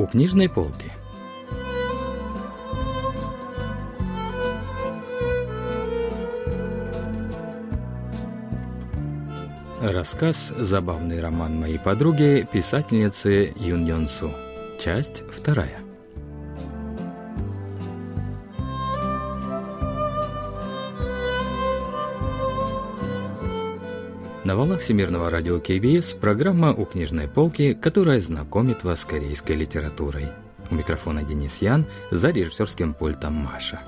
У книжной полки. Рассказ «Забавный роман моей подруги» писательницы Юн Йон Су. Часть вторая. На волнах Всемирного радио КБС программа «У книжной полки», которая знакомит вас с корейской литературой. У микрофона Денис Ян, за режиссерским пультом Маша.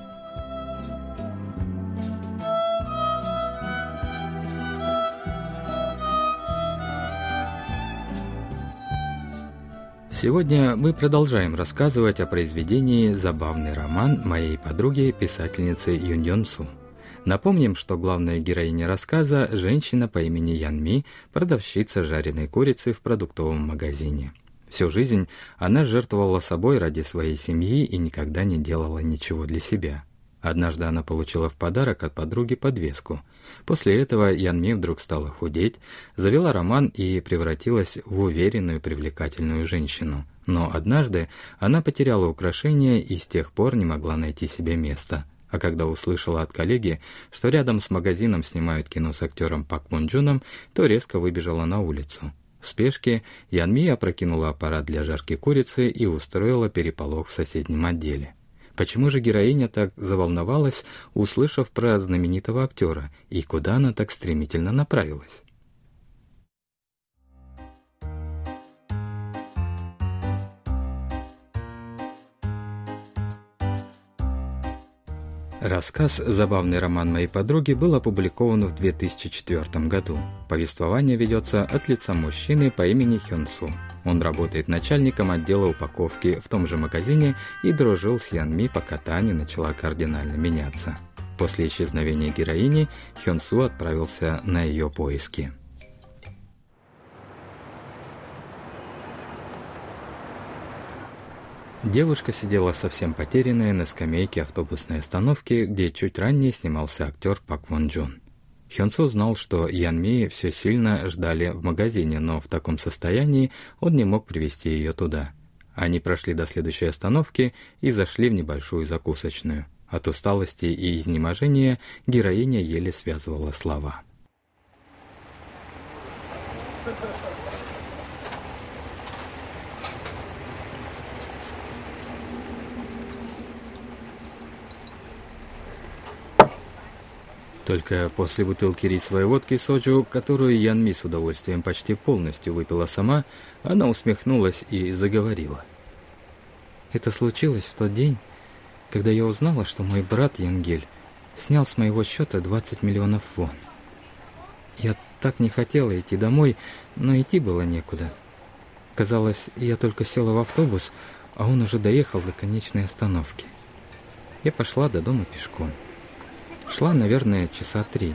Сегодня мы продолжаем рассказывать о произведении «Забавный роман» моей подруги, писательницы Юн Йон Су. Напомним, что главная героиня рассказа – женщина по имени Ян Ми, продавщица жареной курицы в продуктовом магазине. Всю жизнь она жертвовала собой ради своей семьи и никогда не делала ничего для себя. Однажды она получила в подарок от подруги подвеску. После этого Ян Ми вдруг стала худеть, завела роман и превратилась в уверенную привлекательную женщину. Но однажды она потеряла украшение и с тех пор не могла найти себе места – а когда услышала от коллеги, что рядом с магазином снимают кино с актером Пак Мун Джуном, то резко выбежала на улицу. В спешке Янми опрокинула аппарат для жарки курицы и устроила переполох в соседнем отделе. Почему же героиня так заволновалась, услышав про знаменитого актера, и куда она так стремительно направилась? Рассказ «Забавный роман моей подруги» был опубликован в 2004 году. Повествование ведется от лица мужчины по имени Хён Су. Он работает начальником отдела упаковки в том же магазине и дружил с Ян Ми, пока та не начала кардинально меняться. После исчезновения героини Хён Су отправился на ее поиски. Девушка сидела совсем потерянная на скамейке автобусной остановки, где чуть ранее снимался актер Пак Вон Джун. Хёнсу знал, что Ян Ми все сильно ждали в магазине, но в таком состоянии он не мог привести ее туда. Они прошли до следующей остановки и зашли в небольшую закусочную. От усталости и изнеможения героиня еле связывала слова. Только после бутылки рисовой водки соджу, которую Ян Ми с удовольствием почти полностью выпила сама, она усмехнулась и заговорила. Это случилось в тот день, когда я узнала, что мой брат Янгель снял с моего счета 20 миллионов вон. Я так не хотела идти домой, но идти было некуда. Казалось, я только села в автобус, а он уже доехал до конечной остановки. Я пошла до дома пешком. Шла, наверное, часа три.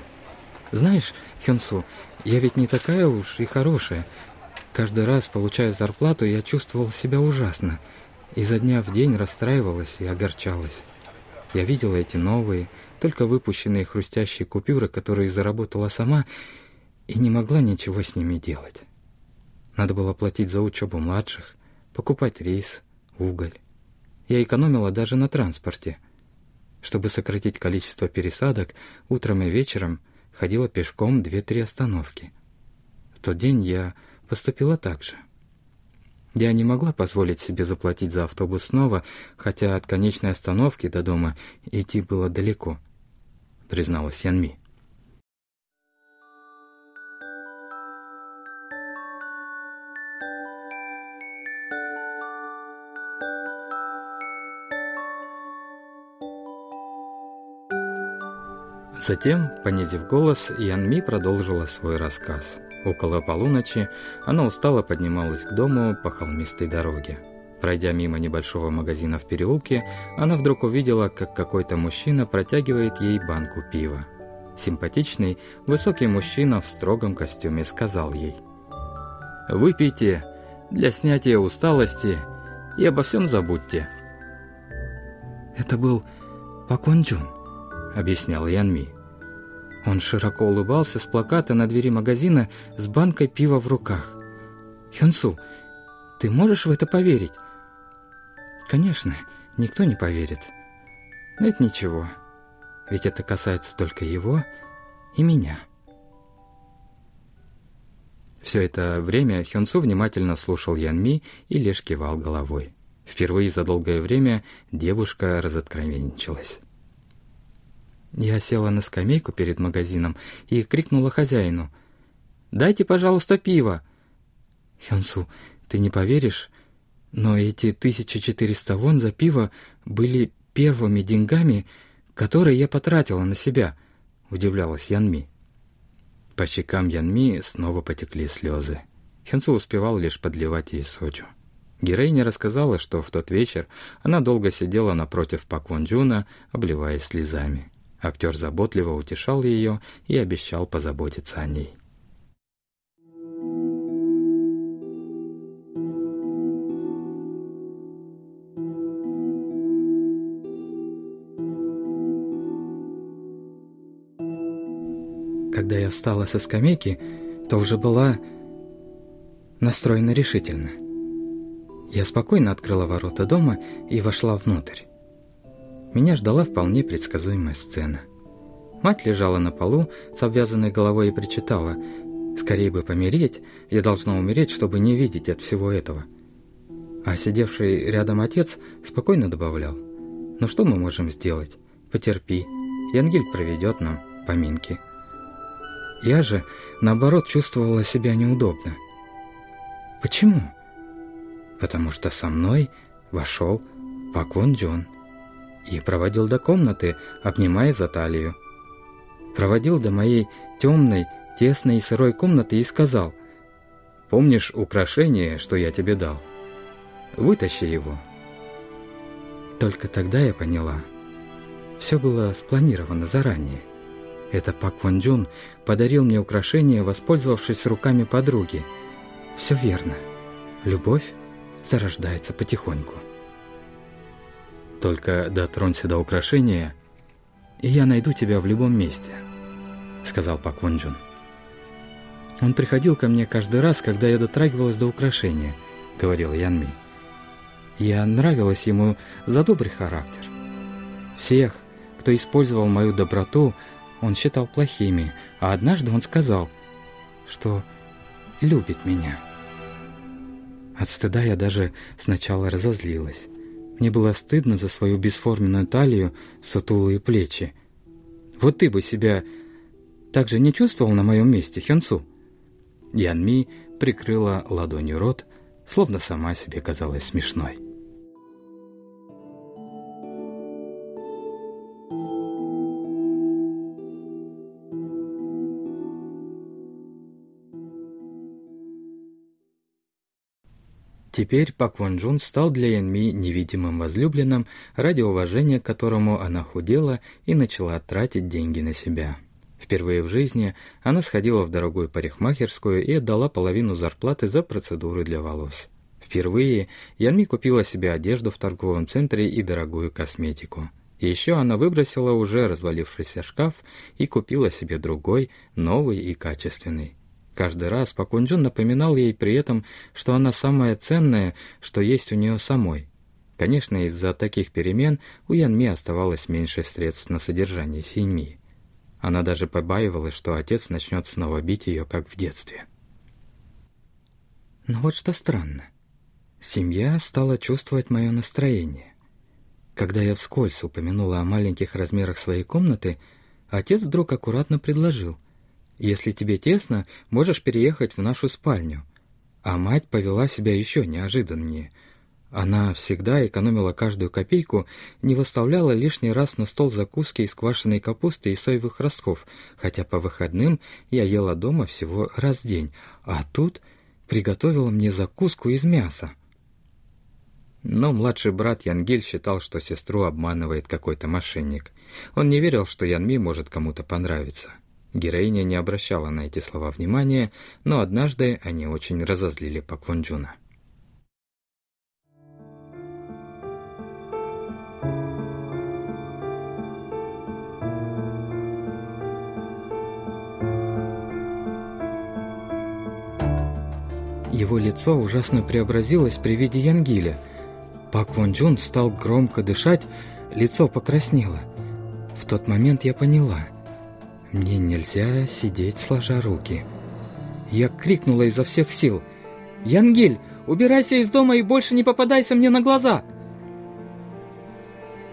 Знаешь, Хёнсу, я ведь не такая уж и хорошая. Каждый раз, получая зарплату, я чувствовал себя ужасно. Изо дня в день расстраивалась и огорчалась. Я видела эти новые, только выпущенные хрустящие купюры, которые заработала сама, и не могла ничего с ними делать. Надо было платить за учебу младших, покупать рис, уголь. Я экономила даже на транспорте – чтобы сократить количество пересадок, утром и вечером ходила пешком две-три остановки. В тот день я поступила так же. Я не могла позволить себе заплатить за автобус снова, хотя от конечной остановки до дома идти было далеко, призналась Янми. Затем, понизив голос, Янми продолжила свой рассказ. Около полуночи она устало поднималась к дому по холмистой дороге. Пройдя мимо небольшого магазина в переулке, она вдруг увидела, как какой-то мужчина протягивает ей банку пива. Симпатичный, высокий мужчина в строгом костюме сказал ей. «Выпейте для снятия усталости и обо всем забудьте». «Это был Паконджун», — объяснял Янми. Он широко улыбался с плаката на двери магазина с банкой пива в руках. «Хёнсу, ты можешь в это поверить? Конечно, никто не поверит. Но это ничего, ведь это касается только его и меня. Все это время Хёнсу внимательно слушал Янми и лишь кивал головой. Впервые за долгое время девушка разоткровенничалась. Я села на скамейку перед магазином и крикнула хозяину. «Дайте, пожалуйста, пиво!» «Хёнсу, ты не поверишь, но эти 1400 вон за пиво были первыми деньгами, которые я потратила на себя», — удивлялась Янми. По щекам Янми снова потекли слезы. Хёнсу успевал лишь подливать ей сочу. Героиня рассказала, что в тот вечер она долго сидела напротив Пак Вон Джуна, обливаясь слезами. Актер заботливо утешал ее и обещал позаботиться о ней. Когда я встала со скамейки, то уже была настроена решительно. Я спокойно открыла ворота дома и вошла внутрь. Меня ждала вполне предсказуемая сцена. Мать лежала на полу с обвязанной головой и причитала, «Скорее бы помереть, я должна умереть, чтобы не видеть от всего этого». А сидевший рядом отец спокойно добавлял, «Ну что мы можем сделать? Потерпи, Янгель проведет нам поминки». Я же, наоборот, чувствовала себя неудобно. Почему? Потому что со мной вошел Пакон Джон и проводил до комнаты, обнимая за талию. Проводил до моей темной, тесной и сырой комнаты и сказал, «Помнишь украшение, что я тебе дал? Вытащи его». Только тогда я поняла. Все было спланировано заранее. Это Пак Вон Джун подарил мне украшение, воспользовавшись руками подруги. Все верно. Любовь зарождается потихоньку. Только дотронься до украшения, и я найду тебя в любом месте, сказал Пак Вон. Он приходил ко мне каждый раз, когда я дотрагивалась до украшения, говорил Ян Ми. Я нравилась ему за добрый характер. Всех, кто использовал мою доброту, он считал плохими, а однажды он сказал, что любит меня. От стыда я даже сначала разозлилась. Мне было стыдно за свою бесформенную талию, сутулые плечи. Вот ты бы себя так же не чувствовал на моем месте, Хёнсу? Янми прикрыла ладонью рот, словно сама себе казалась смешной. Теперь Пак Вон Джун стал для Янми невидимым возлюбленным, ради уважения к которому она худела и начала тратить деньги на себя. Впервые в жизни она сходила в дорогую парикмахерскую и отдала половину зарплаты за процедуры для волос. Впервые Янми купила себе одежду в торговом центре и дорогую косметику. Еще она выбросила уже развалившийся шкаф и купила себе другой, новый и качественный. Каждый раз Пакунджун напоминал ей при этом, что она самая ценная, что есть у нее самой. Конечно, из-за таких перемен у Янми оставалось меньше средств на содержание семьи. Она даже побаивалась, что отец начнет снова бить ее, как в детстве. Но вот что странно. Семья стала чувствовать мое настроение. Когда я вскользь упомянула о маленьких размерах своей комнаты, отец вдруг аккуратно предложил – если тебе тесно, можешь переехать в нашу спальню. А мать повела себя еще неожиданнее. Она всегда экономила каждую копейку, не выставляла лишний раз на стол закуски из квашеной капусты и соевых ростков, хотя по выходным я ела дома всего раз в день, а тут приготовила мне закуску из мяса. Но младший брат Янгель считал, что сестру обманывает какой-то мошенник. Он не верил, что Янми может кому-то понравиться. Героиня не обращала на эти слова внимания, но однажды они очень разозлили Паквонджуна. Его лицо ужасно преобразилось при виде Янгиля. Пак Вон Джун стал громко дышать, лицо покраснело. В тот момент я поняла. Мне нельзя сидеть сложа руки. Я крикнула изо всех сил. «Янгиль, убирайся из дома и больше не попадайся мне на глаза!»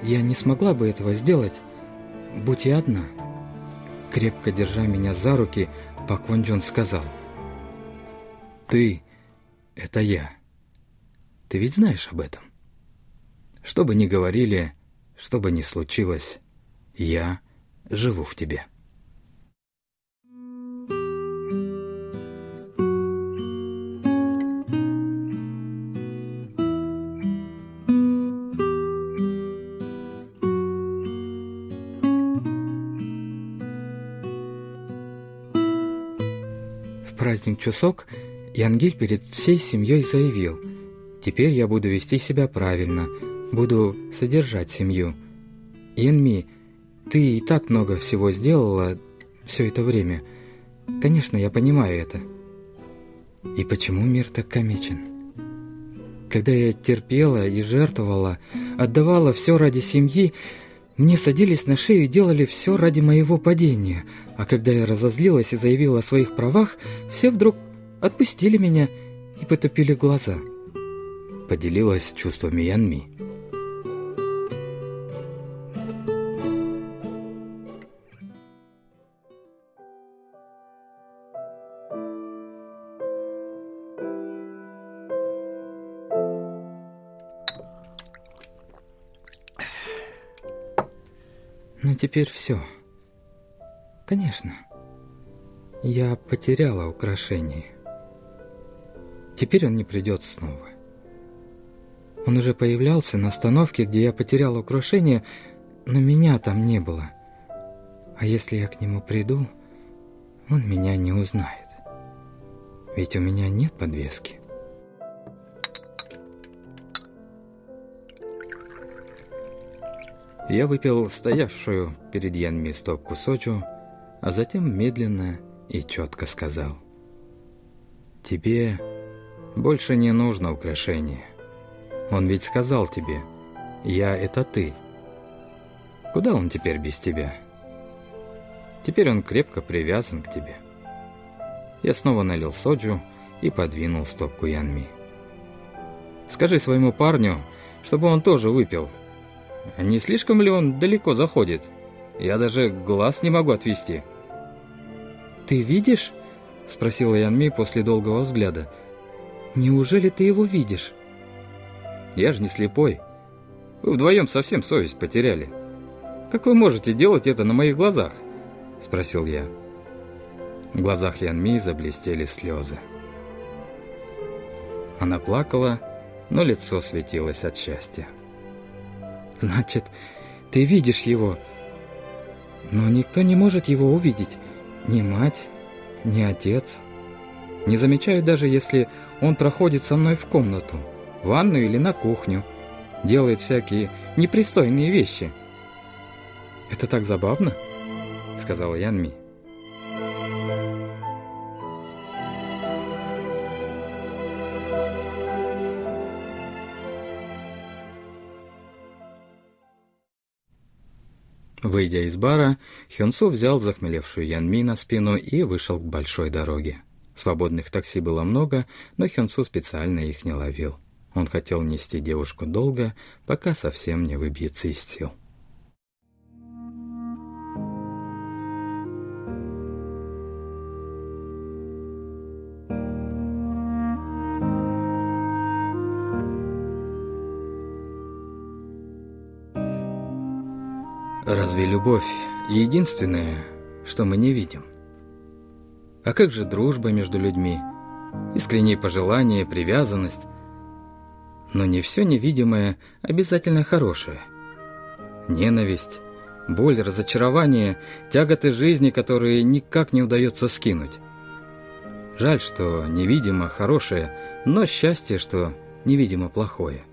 Я не смогла бы этого сделать, будь я одна. Крепко держа меня за руки, Пак Вон Джун сказал. «Ты — это я. Ты ведь знаешь об этом?» Что бы ни говорили, что бы ни случилось, я живу в тебе. Праздник Чусок Янгиль перед всей семьей заявил, «Теперь я буду вести себя правильно, Буду содержать семью. Янми, ты и так много всего сделала все это время. Конечно, я понимаю это. И почему мир так комичен? Когда я терпела и жертвовала, отдавала все ради семьи, мне садились на шею и делали все ради моего падения. А когда я разозлилась и заявила о своих правах, все вдруг отпустили меня и потупили глаза. Поделилась чувствами Янми. Теперь все. Конечно. Я потеряла украшение. Теперь он не придет снова. Он уже появлялся на остановке, где я потеряла украшение, но меня там не было. А если я к нему приду, он меня не узнает. Ведь у меня нет подвески. Я выпил стоявшую перед Янми стопку сочу, а затем медленно и четко сказал. «Тебе больше не нужно украшение. Он ведь сказал тебе, я — это ты. Куда он теперь без тебя? Теперь он крепко привязан к тебе». Я снова налил соджу и подвинул стопку Янми. «Скажи своему парню, чтобы он тоже выпил», не слишком ли он далеко заходит? Я даже глаз не могу отвести. «Ты видишь?» — спросила Янми после долгого взгляда. «Неужели ты его видишь?» «Я же не слепой. Вы вдвоем совсем совесть потеряли. Как вы можете делать это на моих глазах?» — спросил я. В глазах Янми заблестели слезы. Она плакала, но лицо светилось от счастья. Значит, ты видишь его. Но никто не может его увидеть. Ни мать, ни отец. Не замечаю даже, если он проходит со мной в комнату, в ванную или на кухню. Делает всякие непристойные вещи. «Это так забавно», — сказала Янми. Выйдя из бара, Хёнсу взял захмелевшую Янми на спину и вышел к большой дороге. Свободных такси было много, но Хёнсу специально их не ловил. Он хотел нести девушку долго, пока совсем не выбьется из сил. Разве любовь единственное, что мы не видим? А как же дружба между людьми? Искренние пожелания, привязанность? Но не все невидимое обязательно хорошее. Ненависть, боль, разочарование, тяготы жизни, которые никак не удается скинуть. Жаль, что невидимо хорошее, но счастье, что невидимо плохое.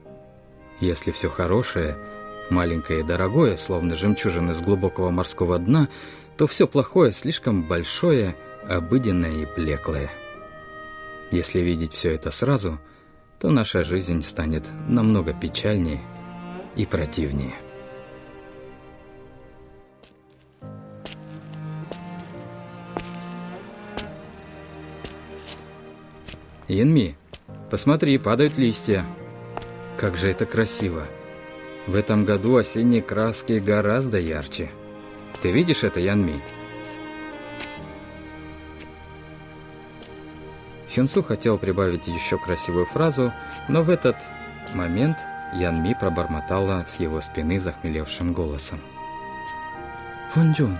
Если все хорошее – маленькое и дорогое, словно жемчужина с глубокого морского дна, то все плохое слишком большое, обыденное и блеклое. Если видеть все это сразу, то наша жизнь станет намного печальнее и противнее. Янми, посмотри, падают листья. Как же это красиво. В этом году осенние краски гораздо ярче. Ты видишь это, Янми? Хюнсу хотел прибавить еще красивую фразу, но в этот момент Ян Ми пробормотала с его спины захмелевшим голосом. «Фунджун,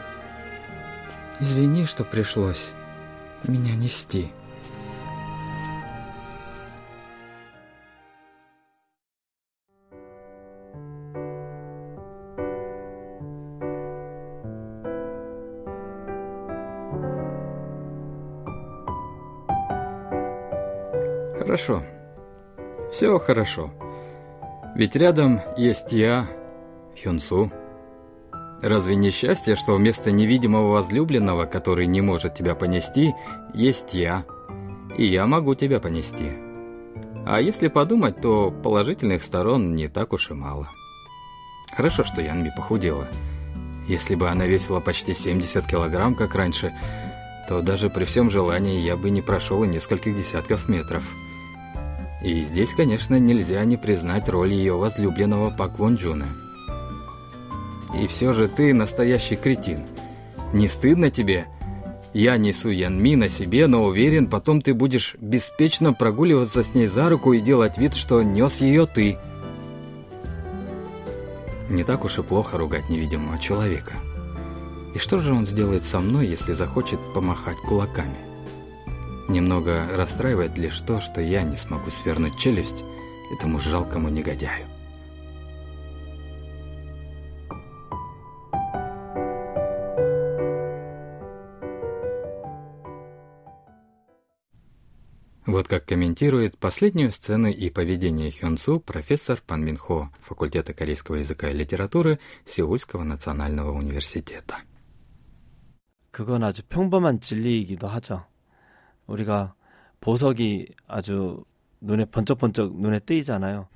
извини, что пришлось меня нести». Хорошо. Все хорошо. Ведь рядом есть я, Хюнсу. Разве не счастье, что вместо невидимого возлюбленного, который не может тебя понести, есть я, и я могу тебя понести? А если подумать, то положительных сторон не так уж и мало. Хорошо, что Янми похудела. Если бы она весила почти 70 килограмм, как раньше, то даже при всем желании я бы не прошел и нескольких десятков метров. И здесь, конечно, нельзя не признать роль ее возлюбленного Пак Вон Джуна. И все же ты настоящий кретин. Не стыдно тебе? Я несу Ян Ми на себе, но уверен, потом ты будешь беспечно прогуливаться с ней за руку и делать вид, что нес ее ты. Не так уж и плохо ругать невидимого человека. И что же он сделает со мной, если захочет помахать кулаками? Немного расстраивает лишь то, что я не смогу свернуть челюсть этому жалкому негодяю. Вот как комментирует последнюю сцену и поведение Хёнсу профессор Пан Минхо факультета корейского языка и литературы Сеульского национального университета. 그건 아주 평범한 진리이기도 하죠. 우리가 보석이 아주 눈에 번쩍번쩍 눈에 띄잖아요.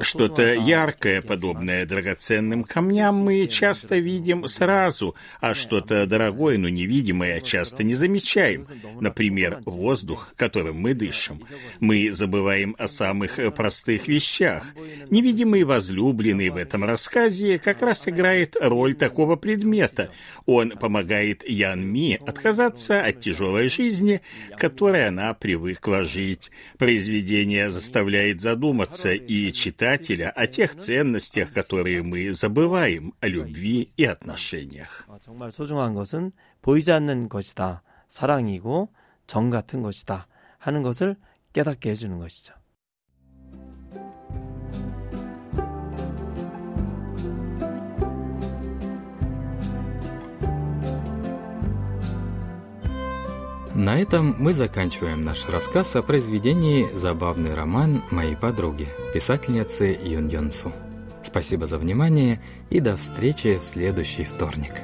Что-то яркое, подобное драгоценным камням, мы часто видим сразу, а что-то дорогое, но невидимое, часто не замечаем. Например, воздух, которым мы дышим. Мы забываем о самых простых вещах. Невидимый возлюбленный в этом рассказе как раз играет роль такого предмета. Он помогает Ян Ми отказаться от тяжелой жизни, которой она привыкла жить. Произведение заставляет задуматься и читателя о тех ценностях, которые мы забываем о любви и отношениях. 정말 소중한 것은 보이지 않는 것이다. 사랑이고 정 같은 것이다. 하는 것을 깨닫게 해주는 것이죠. На этом мы заканчиваем наш рассказ о произведении «Забавный роман моей подруги», писательницы Юн Йон Су. Спасибо за внимание и до встречи в следующий вторник.